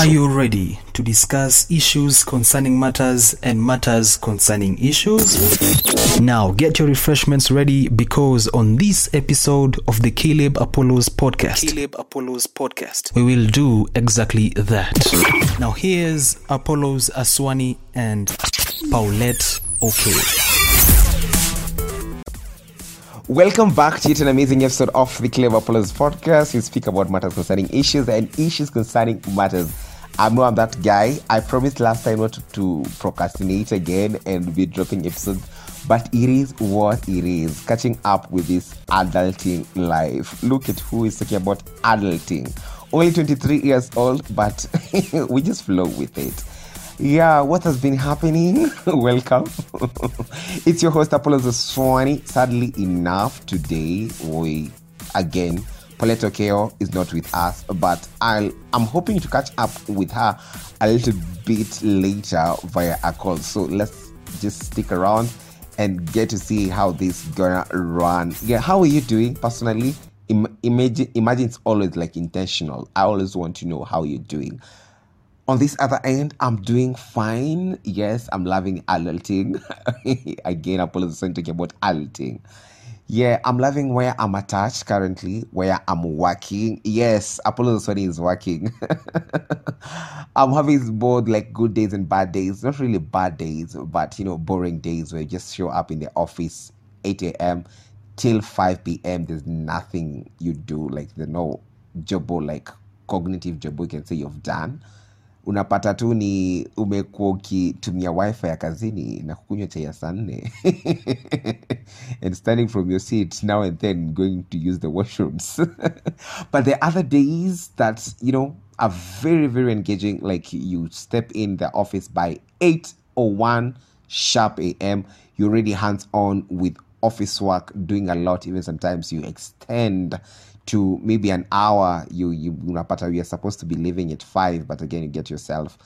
Are you ready to discuss issues concerning matters and matters concerning issues? Now get your refreshments ready because on this episode of the Caleb Apollos podcast, Caleb Apollos podcast, we will do exactly that. Now here's Apollos Aswani and Paulette Okay. Welcome back to yet an amazing episode of the Caleb Apollos podcast. We speak about matters concerning issues and issues concerning matters. I know I'm that guy. I promised last time not to procrastinate again and be dropping episodes, but it is what it is. Catching up with this adulting life. Look at who is talking about adulting. Only 23 years old, but we just flow with it. Yeah, what has been happening? Welcome. it's your host Apollos Aswani. Sadly enough, today we again Paulette Okero is not with us, but I'll I'm hoping to catch up with her a little bit later via a call. So let's just stick around and get to see how this gonna run. Yeah, how are you doing personally? imagine imagine it's always like intentional. I always want to know how you're doing on this other end, I'm doing fine. Yes, I'm loving adulting. Again, is talking about adulting. Yeah, I'm loving where I'm attached currently, where I'm working. Yes, Apollo Sony is working. I'm having both like good days and bad days. Not really bad days, but you know, boring days where you just show up in the office 8 a.m. till 5 p.m. There's nothing you do. Like there's no job or like cognitive job you can say you've done unapata tu ni umekuwa ukitumia wifi ya kazini na kukunywa chai ya saa nne. And standing from your seat now and then going to use the washrooms. But the other days that you know are very very engaging. Like you step in the office by 8 or 1 sharp am you're already hands on with office work doing a lot. Even sometimes you extend to maybe an hour you you unapata you're supposed to be leaving at 5 but again you get yourself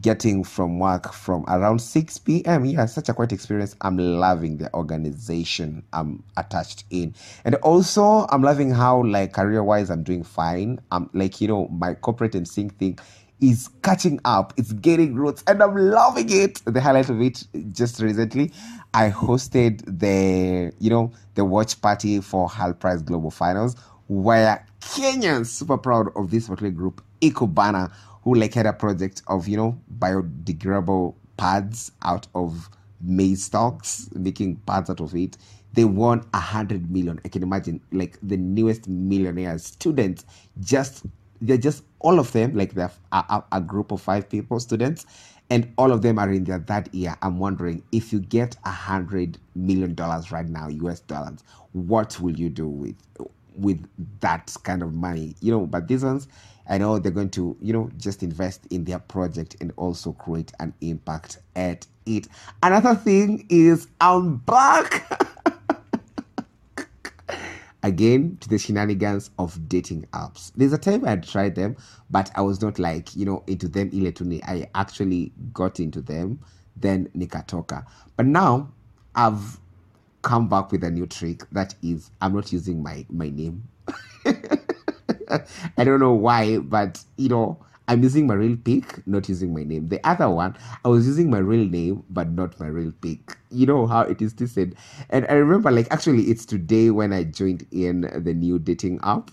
getting from work from around 6 p.m. Yeah, such a quite experience. I'm loving the organization I'm attached in. And also I'm loving how like career wise I'm doing fine. I'm like, you know, my corporate and sync thing is catching up. It's getting roots and I'm loving it. The highlight of it just recently, I hosted the, you know, the watch party for Hult Prize Global Finals where Kenyans super proud of this particular group, Ecobana, who like had a project of, you know, biodegradable pads out of maize stalks, making pads out of it. They won a hundred million. I can imagine like the newest millionaire students, just they're just all of them, like they're a, a, group of five people, students, and all of them are in their third year. I'm wondering if you get a hundred million dollars right now, US dollars, what will you do with with that kind of money? You know, but these ones, I know they're going to, you know, just invest in their project and also create an impact at it. Another thing is I'm back. again to the shenanigans of dating apps. There's a time I had tried them, but I was not like, you know, into them ile I actually got into them, then nikatoka. But now I've come back with a new trick that is I'm not using my my name. I don't know why, but you know, I'm using my real pic, not using my name. The other one, I was using my real name, but not my real pic. You know how it is twisted. And I remember, like, actually, it's today when I joined in the new dating app.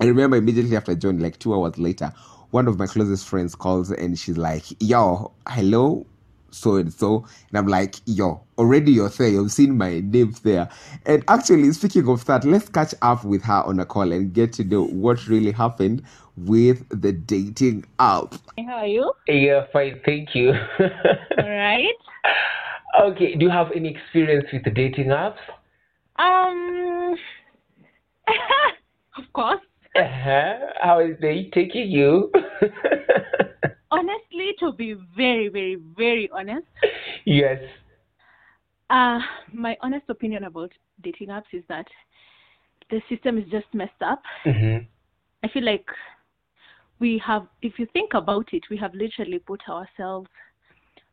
I remember immediately after I joined, like two hours later, one of my closest friends calls and she's like, Yo, hello, so and so. And I'm like, yo, already you're there. You've seen my name there. And actually, speaking of that, let's catch up with her on a call and get to know what really happened with the dating app. How are you? Yeah, fine. Thank you. All right. Okay. Do you have any experience with the dating apps? Um, of course. Uh-huh. How is they taking you? honestly, to be very, very, very honest. Yes. Uh, my honest opinion about dating apps is that the system is just messed up. Mm-hmm. I feel like we have, if you think about it, we have literally put ourselves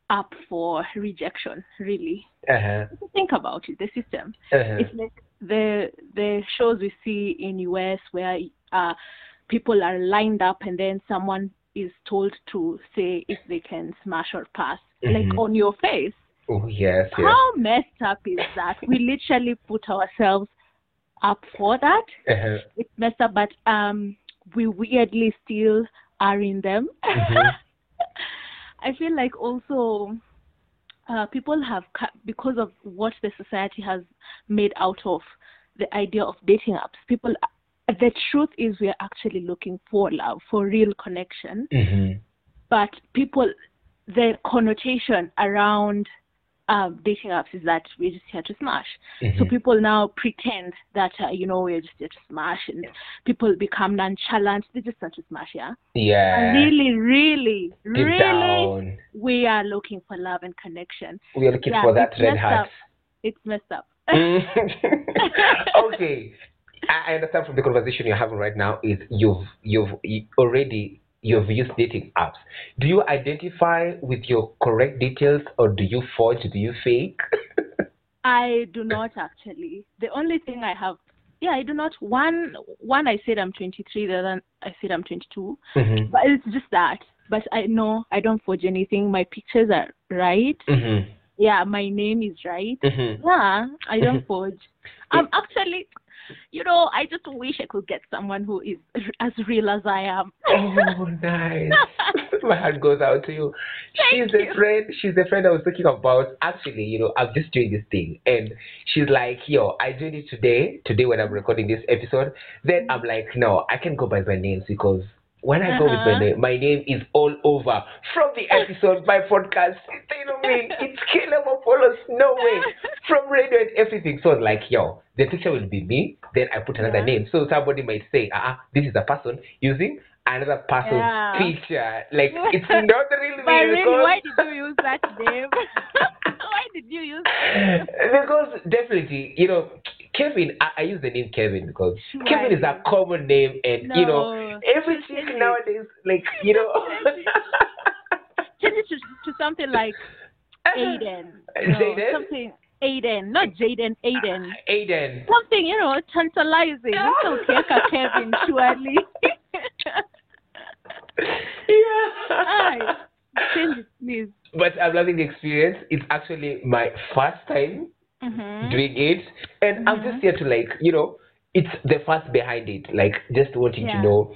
up for rejection, really. Uh-huh. Think about it, the system. Uh-huh. It's like the the shows we see in US where uh, people are lined up and then someone is told to say if they can smash or pass, like Mhm. on your face. Oh yes, yes. How messed up is that? We literally put ourselves up for that. Uh-huh. It's messed up, but um, we weirdly still are in them. Mhm. I feel like also uh, people have cut because of what the society has made out of the idea of dating apps. People, the truth is, we are actually looking for love, for real connection. Mhm. But people, the connotation around um, dating apps is that we're just here to smash. So Mhm. people now pretend that uh, you know we're just here to smash, and people become nonchalant. They just want to smash, yeah. Yeah. And really, really, Deep really, down, we are looking for love and connection. we are looking Yeah, for that red messed up. It's messed up. okay, I understand from the conversation you're having right now is you've you've already you've used dating apps. Do you identify with your correct details or do you forge? Do you fake? I do not actually. The only thing I have, yeah, I do not. One, one I said I'm 23. The other I said I'm 22. Mhm. But it's just that. But I know I don't forge anything. My pictures are right. Mhm. Yeah, my name is right. Mhm. Yeah, I don't forge. I'm actually, you know, I just wish I could get someone who is as real as I am. Oh, nice. My heart goes out to you. she's Thank the you. friend. She's a friend I was talking about. Actually, you know, I'm just doing this thing, and she's like, "Yo, I doing it today. Today when I'm recording this episode." Then I'm like, "No, I can go by my names because." When I go with my Uh-huh. name, my name is all over from the episode, my podcast. You know me, it's Caleb Apollos. No way, from radio and everything. So I was like, yo, the picture will be me. Then I put another Yeah. name. So somebody might say, ah, uh this is a person using another person's Yeah. picture. Like it's not really But me really, because why did you use that name? why did you use that? because definitely, you know, Kevin, I, I use the name Kevin because Kevin is a common name, and you know, No, every chick nowadays, like you know. Change it to, to something like Aiden. you know, Jaden? Something Aiden, not Jaden, Aiden. Ah, Aiden. Something, you know, tantalizing. Little Keka Kevin, surely. yeah. Aye. Change it, please. But I'm loving the experience. It's actually my first time Mm-hmm. doing it, and I'm just here to like, you know, it's the first behind it. Like just wanting Yeah. to know,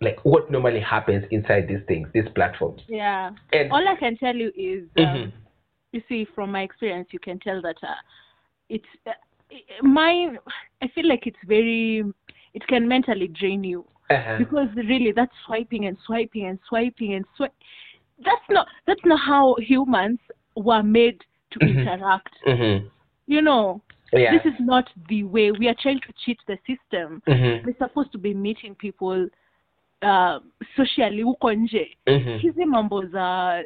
like what normally happens inside these things, these platforms. Yeah. And All I can tell you is, um, Mhm. you see, from my experience, you can tell that uh, it's uh, mine. I feel like it's very, it can mentally drain you uh-huh. because really that's swiping and swiping and swiping and swipe. That's not that's not how humans were made to Mhm. interact. Mhm. You know, Yeah. this is not the way we are trying to cheat the system. Mhm. We're supposed to be meeting people uh, socially huko nje. Mhm. hizi mambo za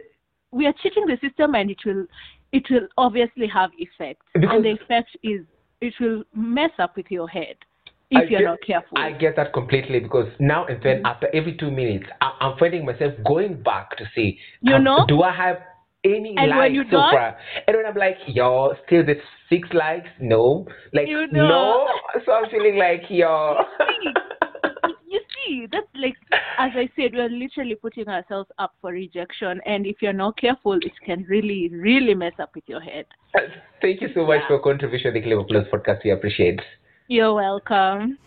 we are cheating the system and it will it will obviously have effect Because- and the effect is it will mess up with your head if I you're get- not careful I get that completely because now and then, Mhm. after every two minutes, I, I'm finding myself going back to see, You um, know? do I have any And likes so don't? far? And when I'm like, yo, still the six likes? No. Like, You no. So I'm feeling like, yo. you see that's like as i said we're literally putting ourselves up for rejection and if you're not careful it can really really mess up with your head Thank you so much Yeah. for contribution to the Caleb Apollos podcast. We appreciate. you're welcome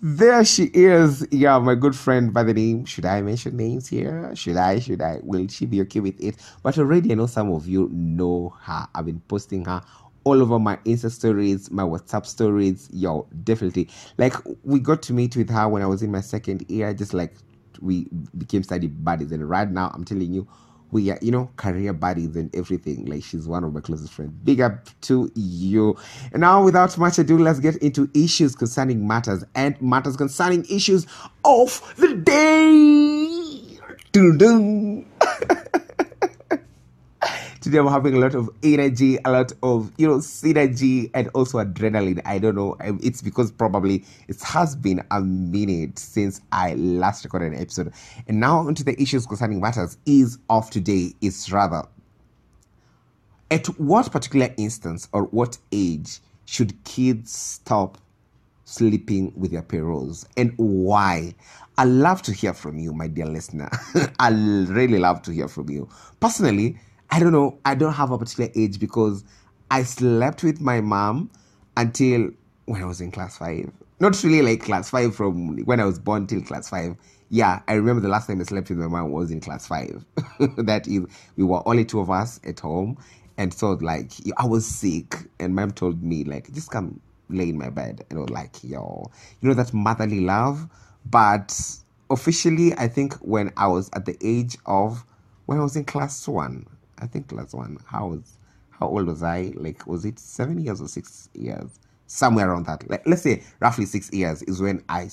There she is. Yeah, my good friend by the name. Should I mention names here? Should I? Should I? Will she be okay with it? But already I know some of you know her. I've been posting her all over my Insta stories, my WhatsApp stories. Yo, definitely. Like we got to meet with her when I was in my second year, just like we became study buddies. And right now I'm telling you, we are, you know, career buddies and everything. Like she's one of my closest friends. Big up to you. And now, without much ado, let's get into issues concerning matters and matters concerning issues of the day. Dun dun. Today I'm having a lot of energy, a lot of you know synergy, and also adrenaline. I don't know. um, It's because probably it has been a minute since I last recorded an episode, and now onto the issues concerning matters is of today. Is rather at what particular instance or what age should kids stop sleeping with their parents and why? I love to hear from you, my dear listener. I really love to hear from you. Personally, I don't know. I don't have a particular age because I slept with my mom until when I was in class five. Not really like class five from when I was born till class five. Yeah, I remember the last time I slept with my mom was in class five. that is, we were only two of us at home. And so, like, I was sick, and mom told me, like, just come lay in my bed. And I was like, yo, you know, that motherly love. But officially, I think when I was at the age of, when I was in class one, I think last one, how was, how old was I? Like, was it seven years or six years? Somewhere around that. Like, let's say roughly six years is when I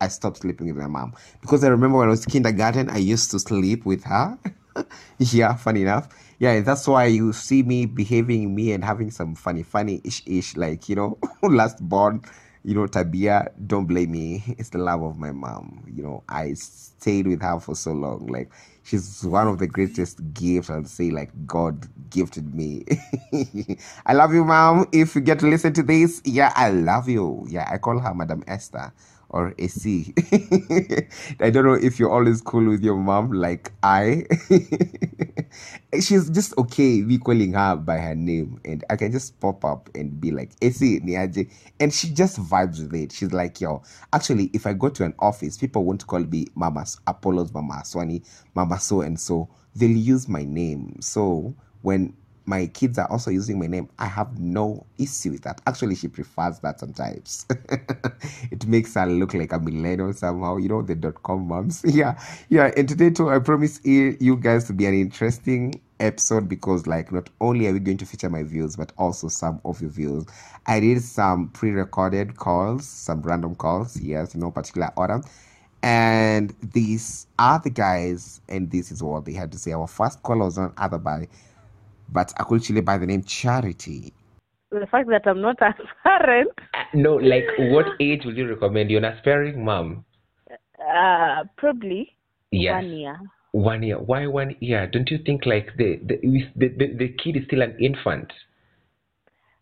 I stopped sleeping with my mom because I remember when I was kindergarten, I used to sleep with her. yeah, funny enough. Yeah, that's why you see me behaving me and having some funny, funny ish ish, like, you know, last born, you know, Tabia, don't blame me. It's the love of my mom. You know, I stayed with her for so long. Like, she's one of the greatest gifts I'll say, like, God gifted me. I love you, mom. If you get to listen to this, yeah, I love you. Yeah, I call her Madam Esther or a C. I don't know if you're always cool with your mom like I. She's just okay me calling her by her name, and I can just pop up and be like, eh, AC Niaje. And she just vibes with it. She's like, yo, actually, if I go to an office, people won't call me Mama Apollo's Mama Swani, Mama so and so. They'll use my name. So when my kids are also using my name, I have no issue with that. Actually, she prefers that sometimes. it makes her look like a millennial somehow, you know, the dot com moms. Yeah, yeah. And today, too, I promise you guys to be an interesting episode because, like, not only are we going to feature my views, but also some of your views. I did some pre recorded calls, some random calls, yes, no particular order. And these are the guys, and this is what they had to say. Our first call was on other by but I could actually by the name Charity. The fact that I'm not a parent. No, like what age would you recommend? You're an aspiring mom. Uh, probably yes. one year. One year. Why one year? Don't you think like the the, the, the, the kid is still an infant?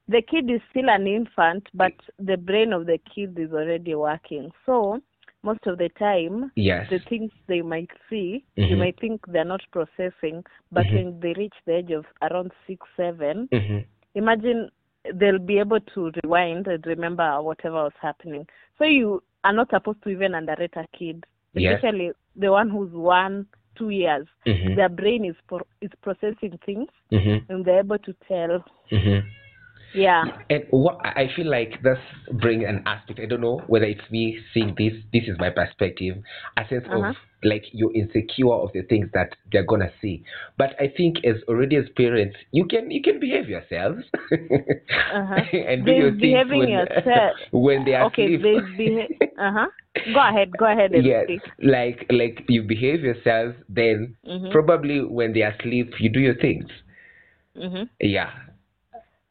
The kid is still an infant, but the brain of the kid is already working. So most of the time yes. the things they might see mm-hmm. you might think they're not processing but mm-hmm. when they reach the age of around six 7 mm-hmm. imagine they'll be able to rewind and remember whatever was happening so you are not supposed to even underrate a kid especially yes. the one who's one two years mm-hmm. their brain is pro- is processing things mm-hmm. and they're able to tell mm-hmm. Yeah. And what I feel like this bring an aspect. I don't know whether it's me seeing this. This is my perspective. A sense uh-huh. of like you're insecure of the things that they're gonna see. But I think as already as parents, you can you can behave yourselves uh-huh. and do your things when, yourself. when they are okay. asleep. Beha- uh-huh. Go ahead. Go ahead. And yes, speak. like like you behave yourselves. Then mm-hmm. probably when they are asleep, you do your things. Mm-hmm. Yeah.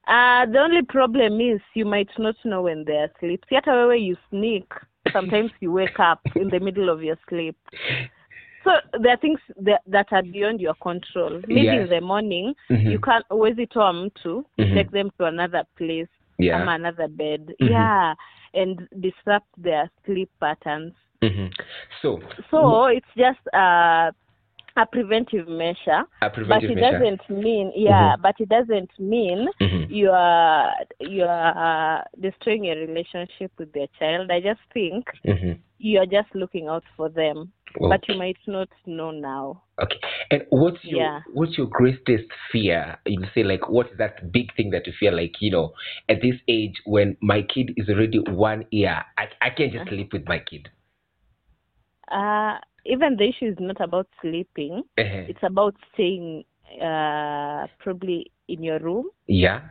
Uh, the only problem is you might not know when they're asleep. See, hata wewe you sneak, sometimes you wake up in the middle of your sleep. So there are things that, that are beyond your control. Maybe in the morning, Mhm. you can't huwezi toa mtu Mhm. take them to another place Yeah. ama another bed. Mhm. Yeah, and disrupt their sleep patterns. hmm So So it's just uh, a preventive measure, a but it measure. doesn't mean yeah, Mhm. but it doesn't mean Mhm. you are you are uh, destroying your relationship with their child. I just think Mhm. you are just looking out for them, but you might not know now. Okay. And what's your Yeah. what's your greatest fear? You say like what's that big thing that you feel like, you know, at this age when my kid is already one year, I, I can't just Uh-huh. sleep with my kid. Uh, even the issue is not about sleeping; Uh-huh. it's about staying uh, probably in your room. Yeah.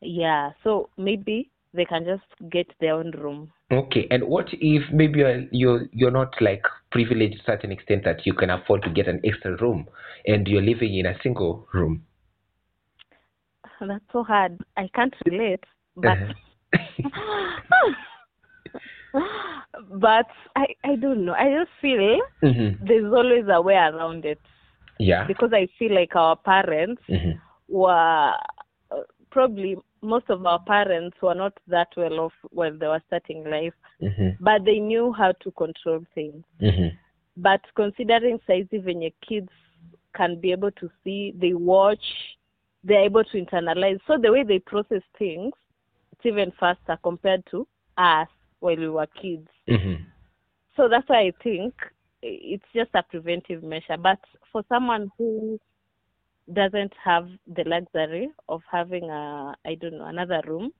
Yeah, so maybe they can just get their own room. Okay. And what if maybe you're you're you're not like privileged to a certain extent that you can afford to get an extra room and you're living in a single room? That's so hard. I can't relate, but Uh-huh. but I I don't know. I just feel hmm there's always a way around it Yeah. because I feel like our parents hmm were probably most of our parents were not that well off when they were starting life, Mm-hmm. but they knew how to control things. Mm-hmm. But considering saizi venye kids can be able to see, they watch, they're able to internalize. So the way they process things, it's even faster compared to us when we were kids. Mm-hmm. So that's why I think it's just a preventive measure. But for someone who doesn't have the luxury of having a, I don't know, another room,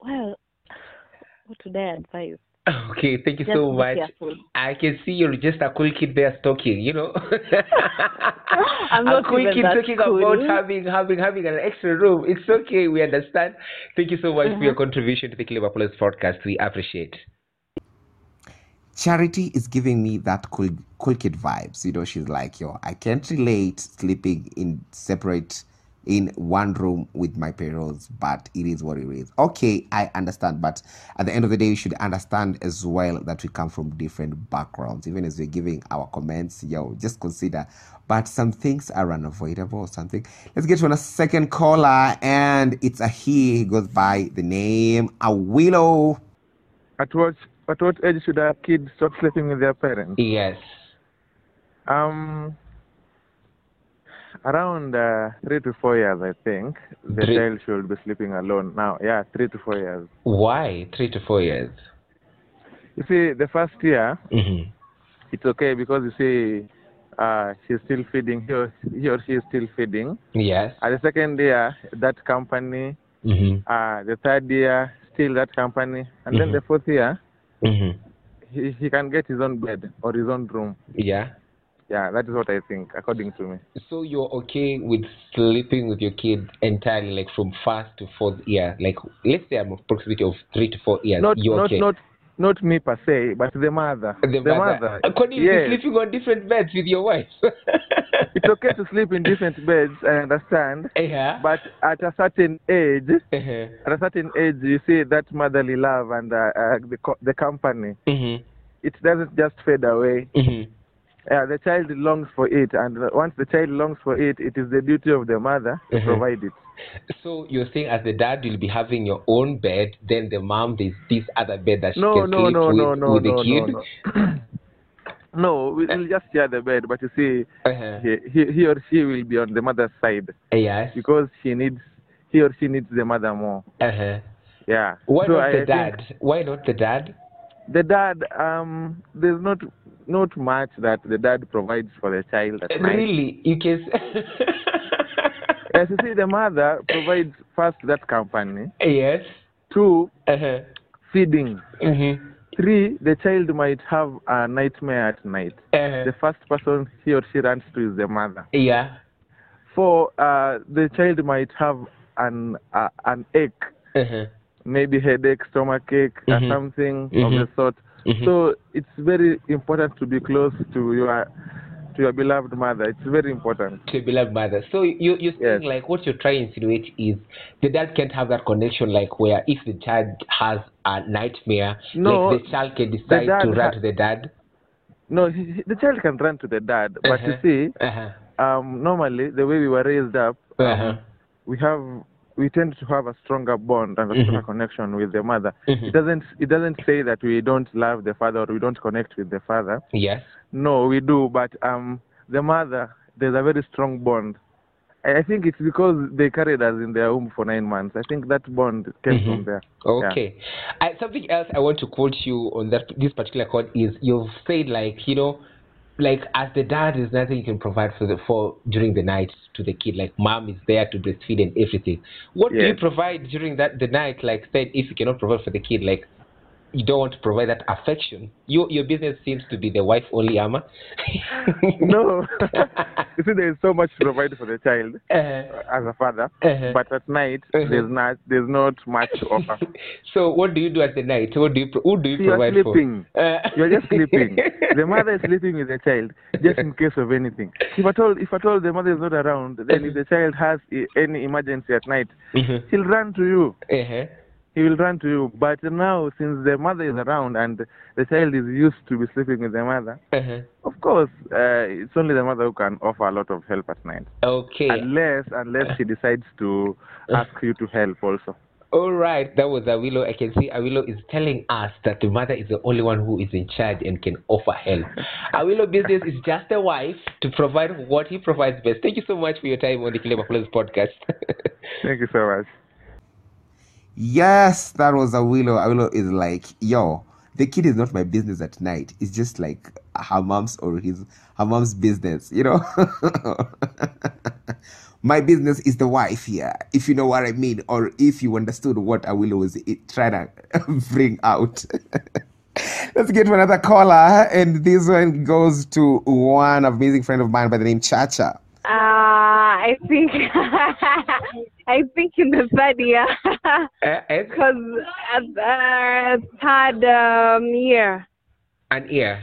well, what would I advise? Okay, thank you Just so much. careful. I can see you're just a cool kid there talking, you know. I'm not a not cool even kid that talking cool. about having having having an extra room. It's okay, we understand. Thank you so much for your uh-huh. contribution to the Caleb Apollos podcast. We appreciate. Charity is giving me that cool cool kid vibes. You know, she's like, yo, I can't relate sleeping in separate in one room with my parents, but it is what it is. Okay, I understand, but at the end of the day, you should understand as well that we come from different backgrounds. Even as we're giving our comments, yo, just consider. But some things are unavoidable or something. Let's get to a second caller, and it's a he. He goes by the name Awilo. At what at what age should a kid stop sleeping with their parents? Yes. Um, around uh, three to four years, I think the Three- child should be sleeping alone. Now, yeah, three to four years. Why three to four years? You see, the first year Mm-hmm. it's okay because you see, uh, she's still feeding. He or, he or she is still feeding. Yes. At the second year, that company. Mm-hmm. Uh, the third year, still that company, and then Mhm. the fourth year, Mm-hmm. he, he can get his own bed or his own room. Yeah. Yeah, that is what I think, according to me. So you're okay with sleeping with your kid entirely, like from first to fourth year, like let's say I'm approximately of three to four years. not you're not okay. not not me per se, but the mother. the, mother. According yes. to sleeping on different beds with your wife. it's okay to sleep in different beds. I understand, yeah. but at a certain age, uh-huh. at a certain age, you see that motherly love and uh, uh, the co- the company. Mm-hmm. It doesn't just fade away. Mm-hmm. Uh, the child longs for it, and uh, once the child longs for it, it is the duty of the mother to Mhm. provide it. So you're saying as the dad you'll be having your own bed, then the mom there's this other bed that she No, can no, sleep no, with, no, no, with no, the kid. no, no. no, we will just share the bed, but you see, Uh-huh. he, he, he or she will be on the mother's side Yes. because she needs, he or she needs the mother more. Uh-huh. Yeah. Why So not I the dad? Why not the dad? The dad, um, there's not not much that the dad provides for the child at night. Really? You can. As you see, the mother provides first that company, yes. two Uh-huh. feeding, Mm-hmm. three the child might have a nightmare at night. Uh-huh. The first person he or she runs to is the mother. Yeah. Four, uh, the child might have an uh, an ache, Uh-huh. maybe headache, stomach ache, Mhm. or something of Mhm. the sort. Mhm. So it's very important to be close to your to your beloved mother. It's very important. to a beloved mother. So you saying Yes. like what you're trying to insinuate is the dad can't have that connection like where if the child has a nightmare, No, like the child can decide to run ha- to the dad. No, he, he- the child can run to the dad, but Uh-huh. you see, Uh-huh. um, normally the way we were raised up, um, Uh-huh. we have we tend to have a stronger bond and a stronger connection with the mother. Mhm. It doesn't it doesn't say that we don't love the father or we don't connect with the father. Yes. No, we do, but um, the mother there's a very strong bond. I think it's because they carried us in their womb for nine months. I think that bond came Mhm. from there. Okay. I, something else I want to quote you on that this particular quote is you've said like you know, like as the dad is nothing you can provide for the for during the night to the kid. Like mom is there to breastfeed and everything. What do you provide during that the night? Like said, if you cannot provide for the kid, like you don't want to provide that affection. Your your business seems to be the wife only, Ama. No, you see, there is so much to provide for the child Uh, as a father, uh-huh. but at night Uh-huh. there's not there's not much to offer. so what do you do at the night? What do you who do you So you are provide sleeping. for? Uh, You're just sleeping. the mother is sleeping with the child, just in case of anything. If at all, if at all the mother is not around, then if the child has any emergency at night, Mhm. he'll run to you. He will run to you. But now, since the mother is around and the child is used to be sleeping with the mother, Uh-huh. of Of course, uh, it's only the mother who can offer a lot of help at night. Okay. Unless, unless she decides to ask you to help also. All right, that was Awilo. I can see Awilo is telling us that the mother is the only one who is in charge and can offer help. Awilo business is just a wife to provide what he provides best. Thank you so much for your time on the Caleb Apollos podcast. Thank you so much. Yes, that was Awilo. Awilo is like, yo, the kid is not my business at night. It's just like her mom's or his her mom's business, you know. my business is the wife here, if you know what I mean, or if you understood what Awilo was trying to bring out. Let's get to another caller, and this one goes to one amazing friend of mine by the name Chacha. Uh, I think I think in the third year, Uh, uh, because uh, third um, year. an year.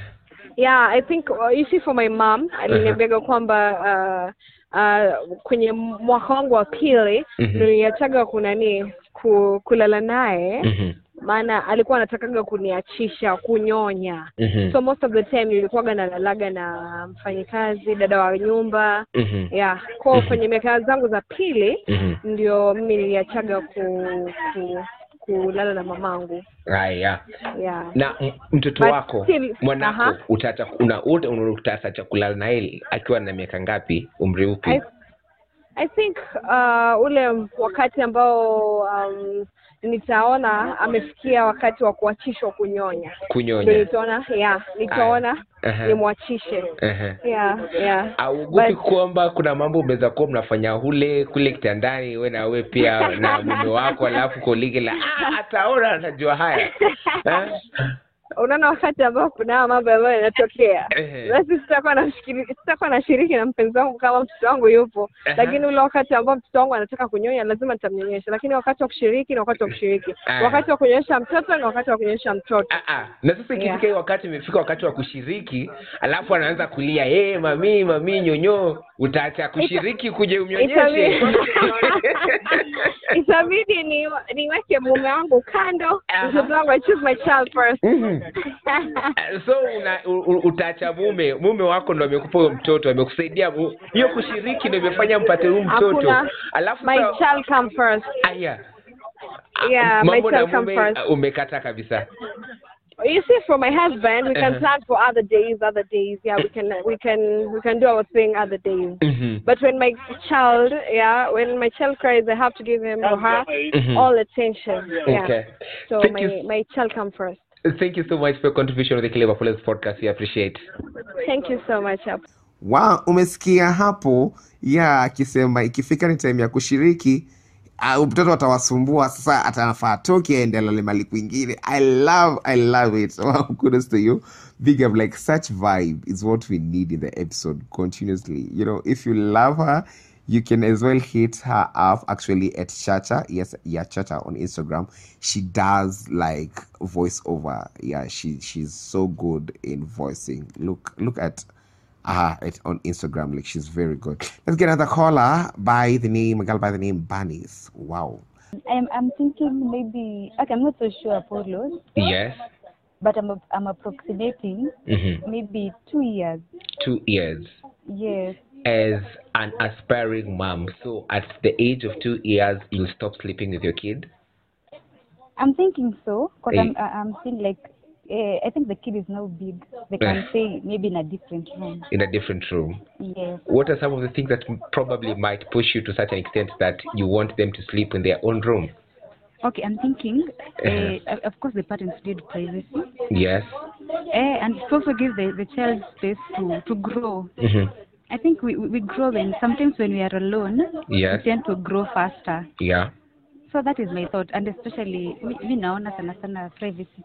Yeah, I think uh, you see for my mom aliniambiaga kwamba uh, uh, kwenye mwaka wangu wa pili Mhm. niliachaga kunani ku, kulala naye Mhm, maana alikuwa anatakaga kuniachisha kunyonya mhm, so most of the time nilikuwaga nalalaga na mfanyikazi dada wa nyumba ya yeah ko mm-hmm. kwenye miaka zangu za pili mhm. ndio mimi niliachaga ku, ku kulala na mamangu Haya. yeah na mtoto But wako still- mwanako aha. utata una utasa cha kulala na yeye akiwa na miaka ngapi umri upi I, I think uh, ule wakati ambao um, nitaona amefikia wakati wa kuachishwa kunyonya kunyonya nitaona yeah nitaona Aha. nimwachishe Aha. yeah yeah augupi But- kwamba kuna mambo umeweza kuwa mnafanya hule kule kitandani we na we pia na mume wako alafu kolige la "Ah, ataona atajua haya Eh? Unaona wakati ambao kuna mambo ambayo yanatokea? Basi sitakuwa nashiriki sitakuwa nashiriki na mpenzi wangu kama mtoto wangu yupo. Lakini ule wakati ambao mtoto wangu anataka kunyonya lazima nitamnyonyesha. Lakini wakati wa kushiriki ni wakati wa kushiriki. Wakati wa kunyonyesha mtoto ni wakati wa kunyonyesha mtoto. Ah, ah. na sasa ikifika Yeah. hii wakati imefika wakati wa kushiriki alafu anaanza kulia hey, mami mami nyonyo utaacha kushiriki kuje umnyonyeshe? Itabidi- itabidi ni niweke mume wangu kando mtoto wangu I choose my child first. Mhm. so una, utaacha mume mume wako ndo amekupa huyo mtoto amekusaidia hiyo kushiriki ndo imefanya mpate huyu mtoto alafu my sa... child come first aya Yeah, mambo na mume uh, umekata kabisa You see, for my husband, we can Uh-huh. plan for other days, other days. Yeah, we can, we can, we can do our thing other days. Mhm. But when my child, yeah, when my child cries, I have to give him or her Mhm. all attention. Yeah. Okay. So Thank my, you. my child come first. Thank you so much for your contribution on the Clever Police podcast. We appreciate. Thank you so much. Wow umesikia hapo ya akisema ikifika ni time ya kushiriki uh, mtoto atawasumbua sasa atanafaa atoke aende alale mali kwingine. I love i love it. Wow, kudos to you. Big up like such vibe is what we need in the episode continuously. You know if you love her you can as well hit her up actually at chacha yes yeah chacha on instagram she does like voiceover yeah she she's so good in voicing look look at uh, it on Instagram. Like she's very good. Let's get another caller by the name, a girl by the name Bunnies. Wow. I'm I'm thinking maybe okay, I'm not so sure Apollo, yes but I'm I'm approximating Mhm. maybe two years. two years Yes. As an aspiring mom so at the age of two years you'll stop sleeping with your kid I'm thinking so because I'm I- I'm seeing like uh, I think the kid is now big. They can Yeah. stay maybe in a different room. in a different room Yes. what are some of the things that probably might push you to such an extent that you want them to sleep in their own room Okay, I'm thinking. Uh, of course, the parents need privacy, yes uh, and it also gives the, the child space to to grow. hmm I think we we we grow when sometimes when we are alone, yes we tend to grow faster. yeah So that is my thought, and especially mi mi naona sana sana privacy.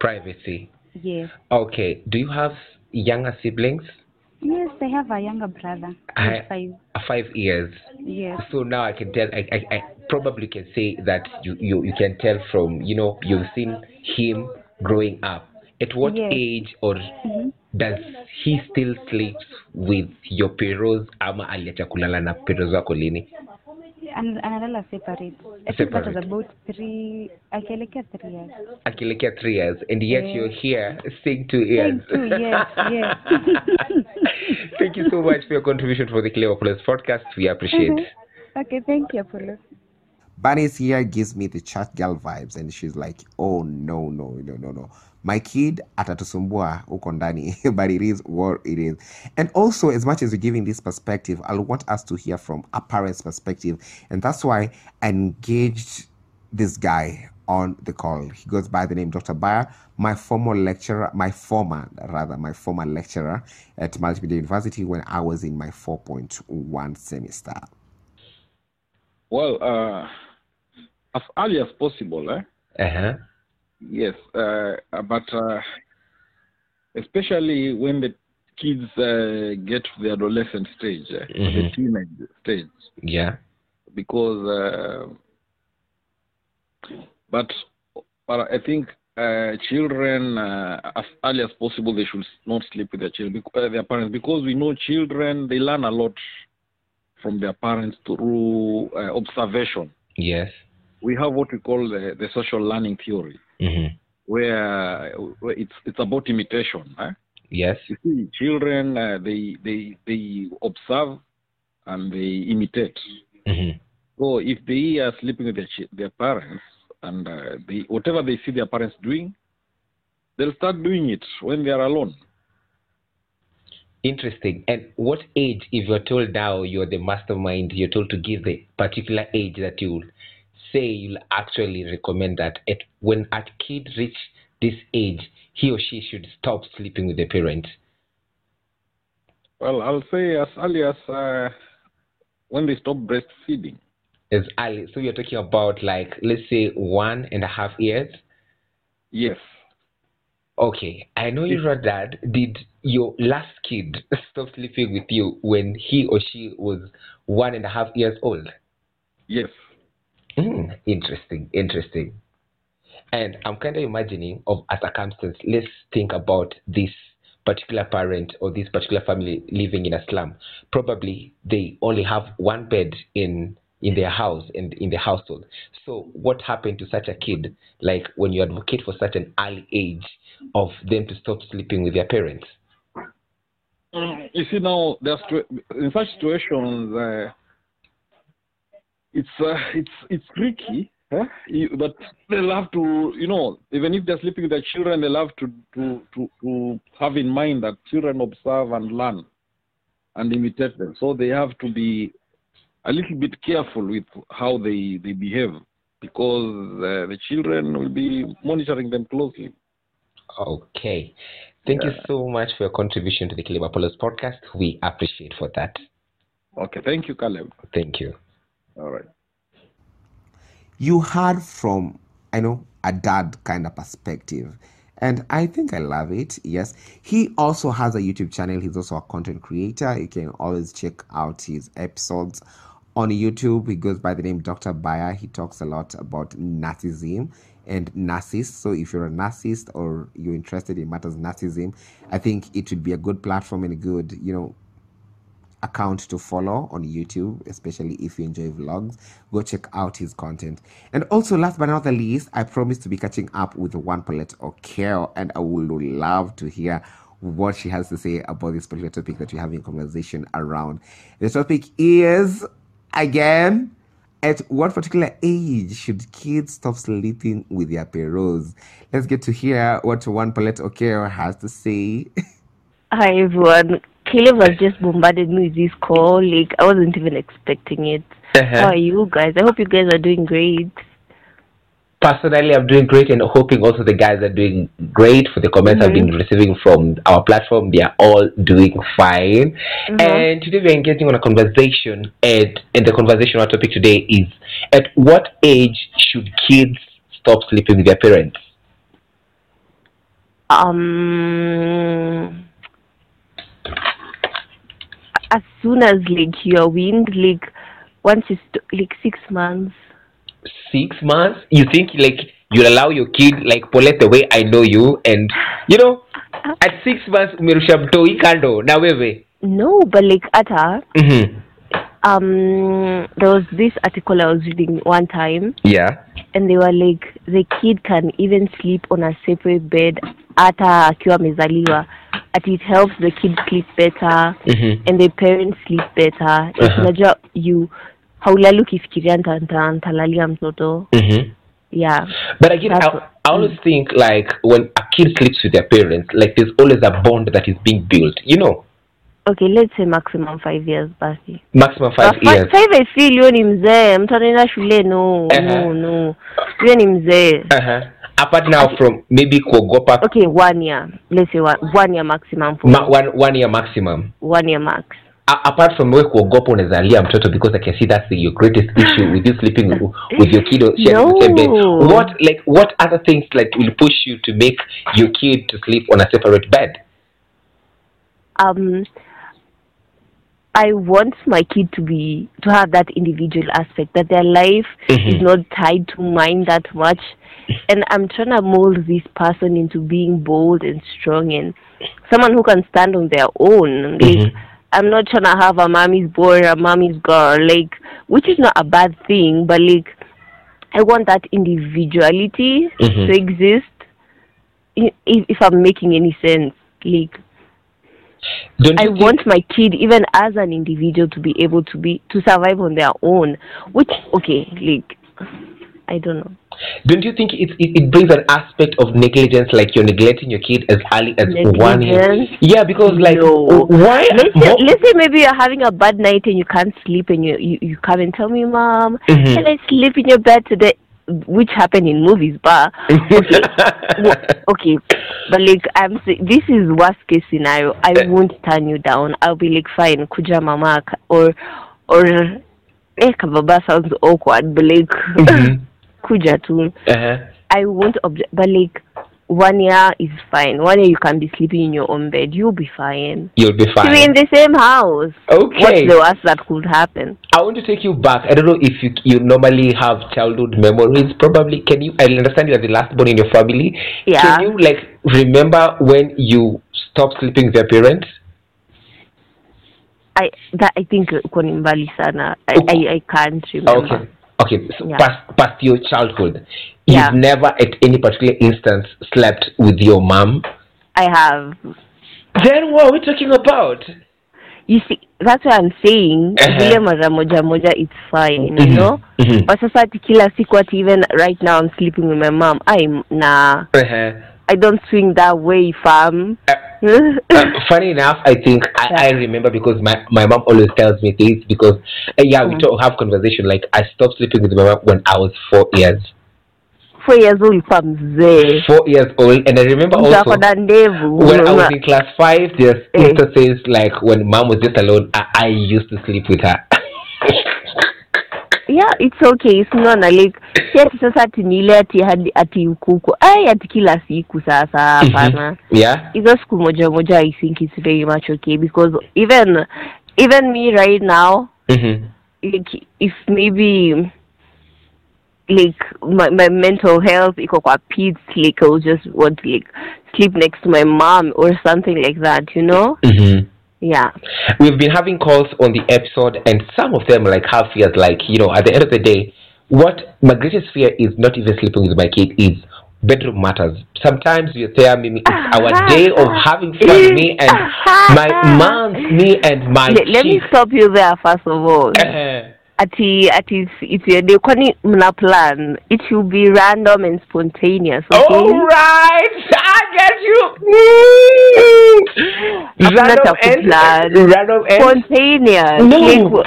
privacy Yes. okay do you have younger siblings Yes, I have a younger brother. I- five. Uh, five years Yes. so now i can tell i, I, I probably can say that you, you you can tell from you know you've seen him growing up at what Yes. age or Mhm. does he still sleep with your peros ama aliacha kulala na peros wako lini an- analala separate. I think that was about three, akielekea three years. Akilekea three years, and yet Yeah. you're here saying two years. Saying two years, yes. Thank you so much for your contribution for the Caleb Apollos podcast. We appreciate. Mhm. Okay, thank you, Apollo. Bunny's here gives me the chat girl vibes and she's like, oh no, no, no, no, no. My kid atatusumbua huko ndani, but it is what it is. And also, as much as you're giving this perspective, I want us to hear from a parent's perspective. And that's why I engaged this guy on the call. He goes by the name Dr. Bayer, my former lecturer, my former, rather, my former lecturer at Multimedia University when I was in my 4.1 semester. Well, uh, as early as possible, eh? Uh-huh. Yes, uh, but uh, especially when the kids uh, get to the adolescent stage, eh, the Mhm. teenage stage, Yeah. because. Uh, but, but I think uh, children, uh, as early as possible, they should not sleep with their children, uh, their parents, because we know children they learn a lot from their parents through uh, observation. Yes. We have what we call the, the social learning theory. Mm-hmm. where, it's it's about imitation. Eh? Yes. You see, children uh, they they they observe and they imitate. Mm-hmm. So if they are sleeping with their their parents and uh, they whatever they see their parents doing, they'll start doing it when they are alone. Interesting. And what age, if you're told now you're the mastermind, you're told to give the particular age that you'll say you'll actually recommend that at, when a kid reach this age, he or she should stop sleeping with the parents? Well, I'll say as early as uh, when they stop breastfeeding. As early, so you're talking about like let's say one and a half years. Yes. Okay, I know you're a dad. Did your last kid stop sleeping with you when he or she was one and a half years old? Yes. Mm, interesting, interesting. And I'm kind of imagining of a circumstance. Let's think about this particular parent or this particular family living in a slum. Probably they only have one bed in in their house and in the household. So what happened to such a kid? Like when you advocate for such an early age of them to stop sleeping with their parents. You see now, there's in such situations, uh, it's uh, it's it's tricky. Huh? You, but they'll have to, you know, even if they're sleeping with their children, they'll have to, to, to, to have in mind that children observe and learn and imitate them. So they have to be a little bit careful with how they, they behave because uh, the children will be monitoring them closely. Okay. Thank you so much for your contribution to the Apollos podcast. We appreciate for that. Okay, thank you, Caleb. Thank you. All right. you heard from i know a dad kind of perspective and i think i love it yes. He also has a youtube channel. He's also a content creator. You can always check out his episodes on youtube. He goes by the name dr bayer he talks a lot about narcissism and narcissists so if you're a narcissist or you're interested in matters narcissism i think it would be a good platform and a good you know account to follow on YouTube, especially if you enjoy vlogs. Go check out his content. And also, last but not the least, I promise to be catching up with one Paulette Okero, and I would love to hear what she has to say about this particular topic that we're having a conversation around. The topic is again. At what particular age should kids stop sleeping with their parents? Let's get to hear what one Paulette Okero has to say. Hi everyone. Caleb has just bombarded me with this call. Like I wasn't even expecting it. Uh-huh. How are you guys? I hope you guys are doing great. Personally, I'm doing great and hoping also the guys are doing great for the comments I've been mm-hmm. receiving from our platform. They are all doing fine. Mm-hmm. And today we're engaging on a conversation, and, and the conversation our topic today is at what age should kids stop sleeping with their parents? Um, as soon as like you're weaned, like once it's like six months. Six months? You think like you'll allow your kid like Paulette the way I know you and you know at six months umerusha mtoi kando na wewe No, but like hata mm-hmm. Um there was this article I was reading one time yeah and they were like the kid can even sleep on a separate bed at hata akiwa amezaliwa at it helps the kid sleep better Mhm. and the parents sleep better Uh-huh. unajua you haulali ukifikiria nta- nta- ntalalia mtoto Mhm. yeah But again, I, I always think like when a kid sleeps with their parents, like there's always a bond that is being built. You know, okay let's say maximum five years basi maximum five But years. five I feel huyo ni mzee mtu anaenda shule no Uh-huh. no no huyo ni mzee Uh-huh. Apart now from maybe kuogopa okay one year let's say one, one year maximum for ma, one, one year maximum. one year max A- apart from we kuogopa unazalia mtoto because I can see that's the, your greatest issue with you sleeping with, with your kid or sharing the same bed. No. What like what other things like will push you to make your kid to sleep on a separate bed? um I want my kid to be to have that individual aspect that their life Mhm. is not tied to mine that much and I'm trying to mold this person into being bold and strong and someone who can stand on their own like Mhm. I'm not trying to have a mommy's boy or a mommy's girl like which is not a bad thing but like I want that individuality Mhm. to exist if, if I'm making any sense like Don't I want my kid, even as an individual, to be able to be to survive on their own. Which okay, like I don't know. Don't you think it, it, it brings an aspect of negligence, like you're neglecting your kid as early as one year? Negligence? Yeah, because like No. why? Let's say, let's say maybe you're having a bad night and you can't sleep and you you, you come and tell me, Mom, Mhm. can I sleep in your bed today? Which happened in movies, but okay, Wo- okay, but like I'm saying, this is worst case scenario. I won't turn you down. I'll be like, fine, kuja mama, or or eh, kababa sounds awkward, but like Mhm. kuja tu. uh-huh. I won't object, but like one year is fine. One year you can be sleeping in your own bed. You'll be fine. You'll be fine. You're in the same house. Okay. What's the worst that could happen? I want to take you back. I don't know if you you normally have childhood memories. Probably, can you? I understand you're the last born in your family. Yeah. Can you like remember when you stopped sleeping with your parents? I that I think uh, uko ni mbali sana. I, Okay. I I can't remember. Okay. Okay. So Yeah. past past your childhood, Yeah. you've never at any particular instance slept with your mom. I have. Then what are we talking about? You see, that's what I'm saying. Uh-huh. Vile mara moja moja, it's fine, you Mhm. know. Mhm. But sasa ati kila siku ati even right now I'm sleeping with my mom. I'm nah. Uh-huh. I don't swing that way, fam. Uh, funny enough, I think I, I remember because my, my mom always tells me this because uh, yeah we Mm. talk, have conversation like I stopped sleeping with my mom when I was four years. Four years old ulikuwa mzee. Four years old, and I remember also na ndevu. when I was in class five, there's Eh. instances like when mom was just alone, I, I used to sleep with her. yeah it's okay it's not like si ati sasa ati ni ati hadi ati ukuku ai ati kila siku sasa hapana yeah. hizo siku moja moja i think it's very much okay because even even me right now Mm-hmm. like if maybe like my, my mental health iko kwa pits like i'll just want to like sleep next to my mom or something like that you know? Mm-hmm. yeah. We've been having calls on the episode, and some of them like have fears. Like you know, at the end of the day, what my greatest fear is not even sleeping with my kid is bedroom matters. Sometimes you're there, maybe it's our day of having fun, me and my mom's, me and my let, let me stop you there first of all. Uh, ati ati it's, your day kwani mna plan it should be random and spontaneous okay All right, I get you. Random cha ends- kuplan. random ends. spontaneous No. like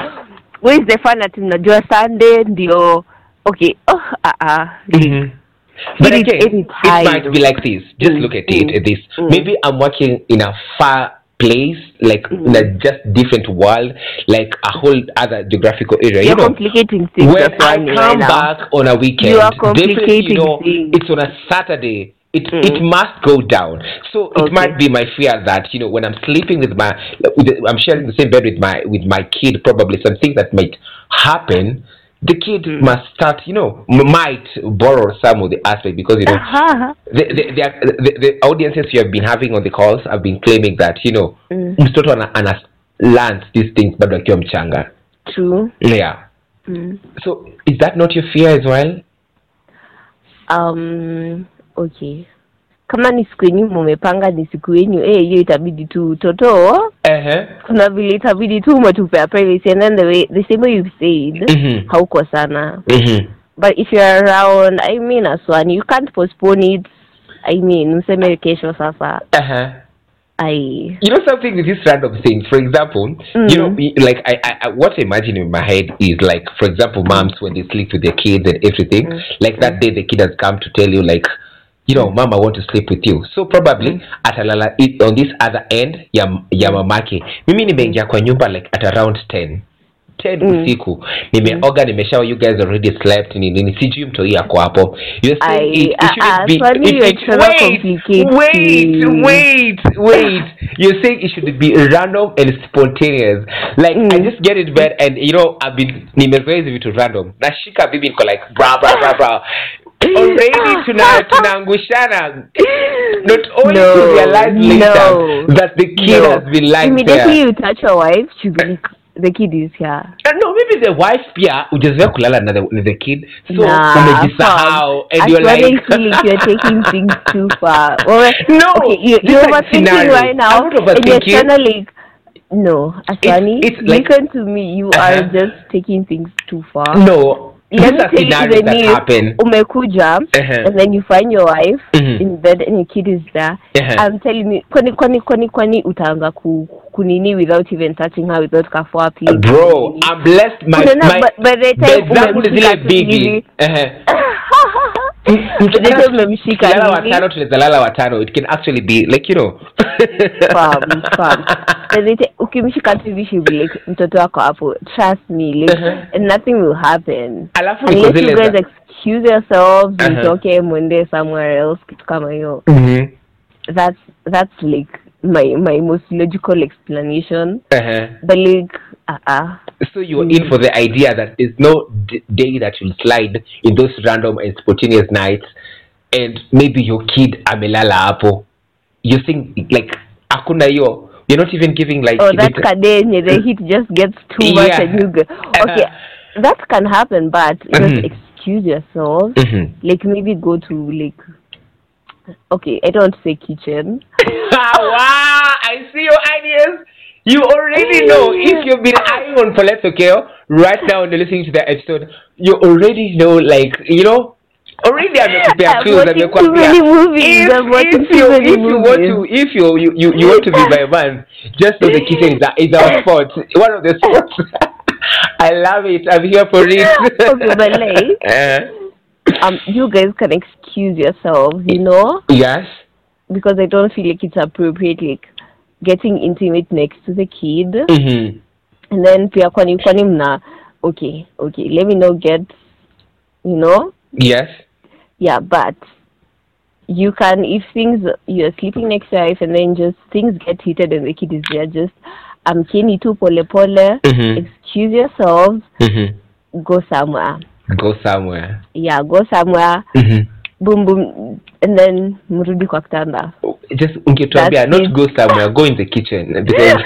where is the fun ati mnajua sunday ndio okay oh uh, uh, Mhm. But It again, it might be like this. Just Mm, look at it. mm, This mm. maybe I'm working in a far place, like in a just different world, like a whole other geographical area. you're you know, complicating things when I come right now. back on a weekend, You are complicating you know, things. it's on a Saturday. It Mm. it must go down. So it might be my fear that you know when I'm sleeping with my, with, I'm sharing the same bed with my with my kid. Probably some things that might happen. The kid must start, you know, might borrow some of the aspect because you know the, the, the, the, the audiences you have been having on the calls have been claiming that you know Mm. mtoto ana, ana learns these things bado akiwa mchanga true. Yeah. Mm. So is that not your fear as well? Um, okay. Kama ni siku yenyu mumepanga ni siku yenyu, eh, hiyo itabidi tu toto Uh-huh. kuna vile itabidi tu umetupea privacy and then the way the same way you said Mhm. hauko sana Mm-hmm. but if you're around i mean aswani you can't postpone it i mean useme kesho sasa Uh-huh. i You know something with these random things. For example, Mm. you know, like I, I, I, what I imagine in my head is like, for example, moms when they sleep with their kids and everything. Like that day, the kid has come to tell you, like, you know, mama want to sleep with you. So probably atalala on this other end ya ya mamake. Mimi nimeingia kwa nyumba like at around 10 10 usiku. Nimeoga nimeshawa you guys already slept ni nini sijui mtoi yako hapo. You're saying it, ah, it- it- trying wait, wait wait wait. You're saying it should be random and spontaneous. Like i just get in bed and you know i've been nimezoea hizi vitu random. Nashika bibi niko like bra bra bra bra already tuna tunaangushana not only No, to realize later no, that the kid no. has been lying immediately there you touch your wife she'll be like the kid is here Uh, no maybe the wife pia ujazoea kulala na the, na the kid so Nah, umejisahau fam. and you're like I feel like you're taking things too far. Well, No, okay, you, you're are overthinking scenarios. right now, I'm not and you're overthinking. trying to like. No, Aswani, it's like- listen to me. You Uh-huh. are just taking things too far. no these Let me tell you happen umekuja Uh-huh. and then you find your wife in bed and your kid is there. Uh-huh. I'm telling you, kwani kwani kwani kwani utaanza ku kunini without even touching her without kafua please. bro i'm blessed my, Unaona, my by, by the time zile bigi hivi, Ehe. by the time umemshika Tukilala hivi, watano tunaweza lala watano it can actually be like you know Fam, fam. By the time- ukimshika tu mtoto wako hapo trust me like Uh-huh. nothing will happen alafu unless you guys excuse yourselves Uh-huh. mtoke mwende somewhere else kitu kama hiyo Mhm. that's that's like my my most logical explanation Ehe. but like uh-uh. so you're in for the idea that there's no d- day that you'll slide in those random and spontaneous nights and maybe your kid amelala hapo you think like hakuna hiyo you're not even giving like oh that it- kadenye the heat just gets too much and you go okay that can happen but just Mhm. excuse yourself Mhm. like maybe go to like okay i don't say kitchen wow, I see your ideas. You already know if you've been eyeing on Paulette Okero right now and you're listening to the episode, you already know, like, you know, already amekupea I'm clues, watching amekwambia. too many movies, If, I'm watching if too you, many if you want to, if you, you, you, you want to be my man, just know the kitchen is, a, is our spot, one of the spots. I love it. I'm here for it. Okay, but like- Uh, um you guys can excuse yourselves you know yes. because i don't feel like it's appropriate like getting intimate next to the kid Mm-hmm. and then pia kwani kwani mna okay okay let me not get you know Yes. yeah but you can if things you're sleeping next to your wife and then just things get heated and the kid is there just amkeni tu pole pole Mhm. excuse yourselves Mm-hmm. go somewhere Go somewhere. yeah go somewhere Mm-hmm. boom boom and then mrudi kwa kitanda just ungetuambia not go somewhere go in the kitchen because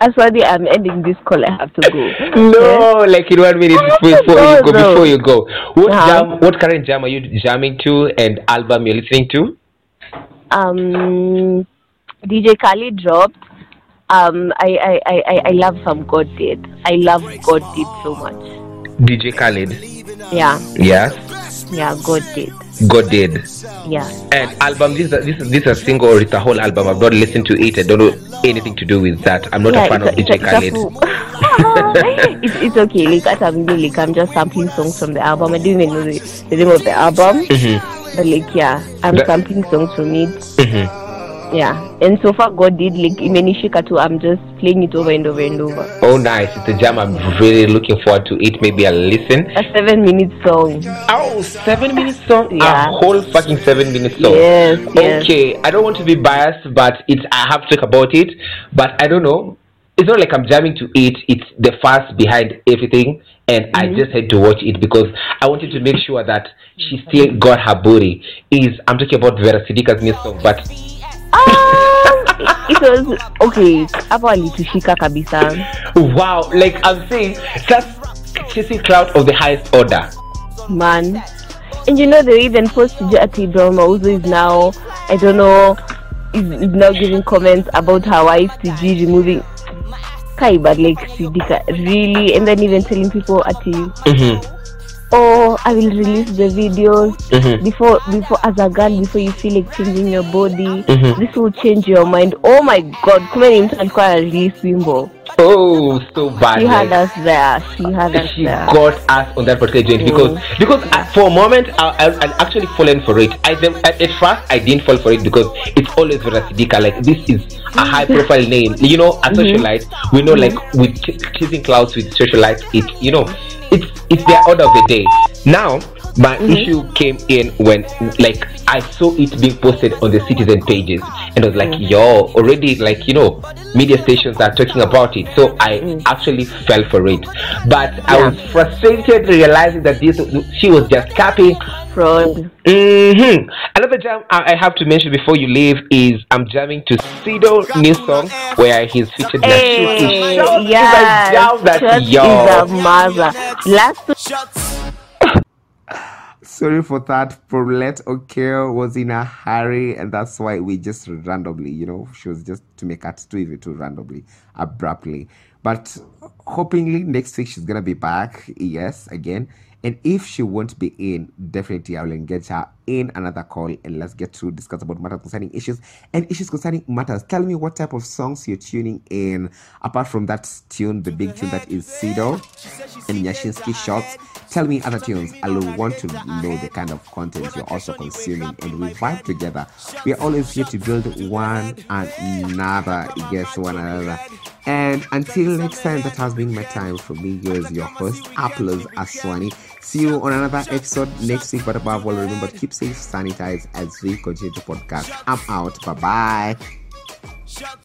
Aswani, I'm ending this call. I have to go. no like in one minute before you go No, before you go what Uh-huh. jam what current jam are you jamming to and album you're listening to Um, DJ Khaled dropped. Um, I, I, I, I- I love some God did. I love God did so much. dj khaled Yeah, yeah yeah, God did. God did Yeah. and album this is this is this is a single or it's a whole album i've not listened to it i don't know anything to do with that i'm not yeah, a fan of dj khaled it's, it's okay. Like at I'm like I'm just sampling songs from the album. I don't even know the, the name of the album, Mhm. but like yeah, I'm That- sampling songs from it. Mhm. Yeah, and so far God did like imenishika too. I'm just playing it over and over and over. oh nice it's a jam i'm really looking forward to it maybe i'll listen A seven minute song. Oh, seven minutes song? Yeah. A whole fucking seven minutes song. Yes, yes. Okay, I don't want to be biased, but it's I have to talk about it. But I don't know. It's not like I'm jamming to it. It's the first behind everything, and I Mm-hmm. just had to watch it because I wanted to make sure that she still got her booty. Is I'm talking about Vera Sidika's new song, but Um, it was okay hapo alitushika kabisa Wow, like I'm saying, that's chasing clout of the highest order. man and you know they even post Jati Brown Mauzo is now I don't know is, is now giving comments about her wife TG removing Kai but like Sidika really and then even telling people at Mm-hmm. Oh I will release the videos Mhm. before before as a girl before you feel like changing your body Mhm. this will change your mind oh my god kumbe ni mtu alikuwa release wimbo Oh, so bad. she had us there she had us she there got us on that particular joint because because I, for a moment I, I, I actually fallen for it. I at, at first I didn't fall for it because it's always Vera Sidika. Like this is a high profile name. You know, a Mhm. socialite. We know like with ch- chasing clouds with socialites, It you know, it's it's their order of the day. Now my mm-hmm. issue came in when like I saw it being posted on the citizen pages and I was like, mm. yo, already like you know, media stations are talking about it. So I mm. actually fell for it. But I was frustrated realizing that this she was just capping fraud. hmm Another jam I have to mention before you leave is I'm jamming to Sido new song where he's featured Hey, Nashuki. Yes, that yo. is a mother. Last Sorry for that. Paulette Okero was in a hurry, and that's why we just randomly, you know, she was just to make cut to even too randomly, abruptly. But hopingly next week she's gonna be back. Yes, again. And if she won't be in, definitely I will engage her in another call and let's get to discuss about matters concerning issues and issues concerning matters. Tell me what type of songs you're tuning in apart from that tune, the big tune that is Sido and Yashinsky Shots. Tell me other tunes. I will want to know the kind of content you're also consuming and we vibe together. We are always here to build one another, yes, one another. And until next time, that has been my time for me. Yours, your host, Apollos Aswani. See you on another episode next week. But above all, remember to keep safe, sanitize as we continue to podcast. I'm out. Bye bye.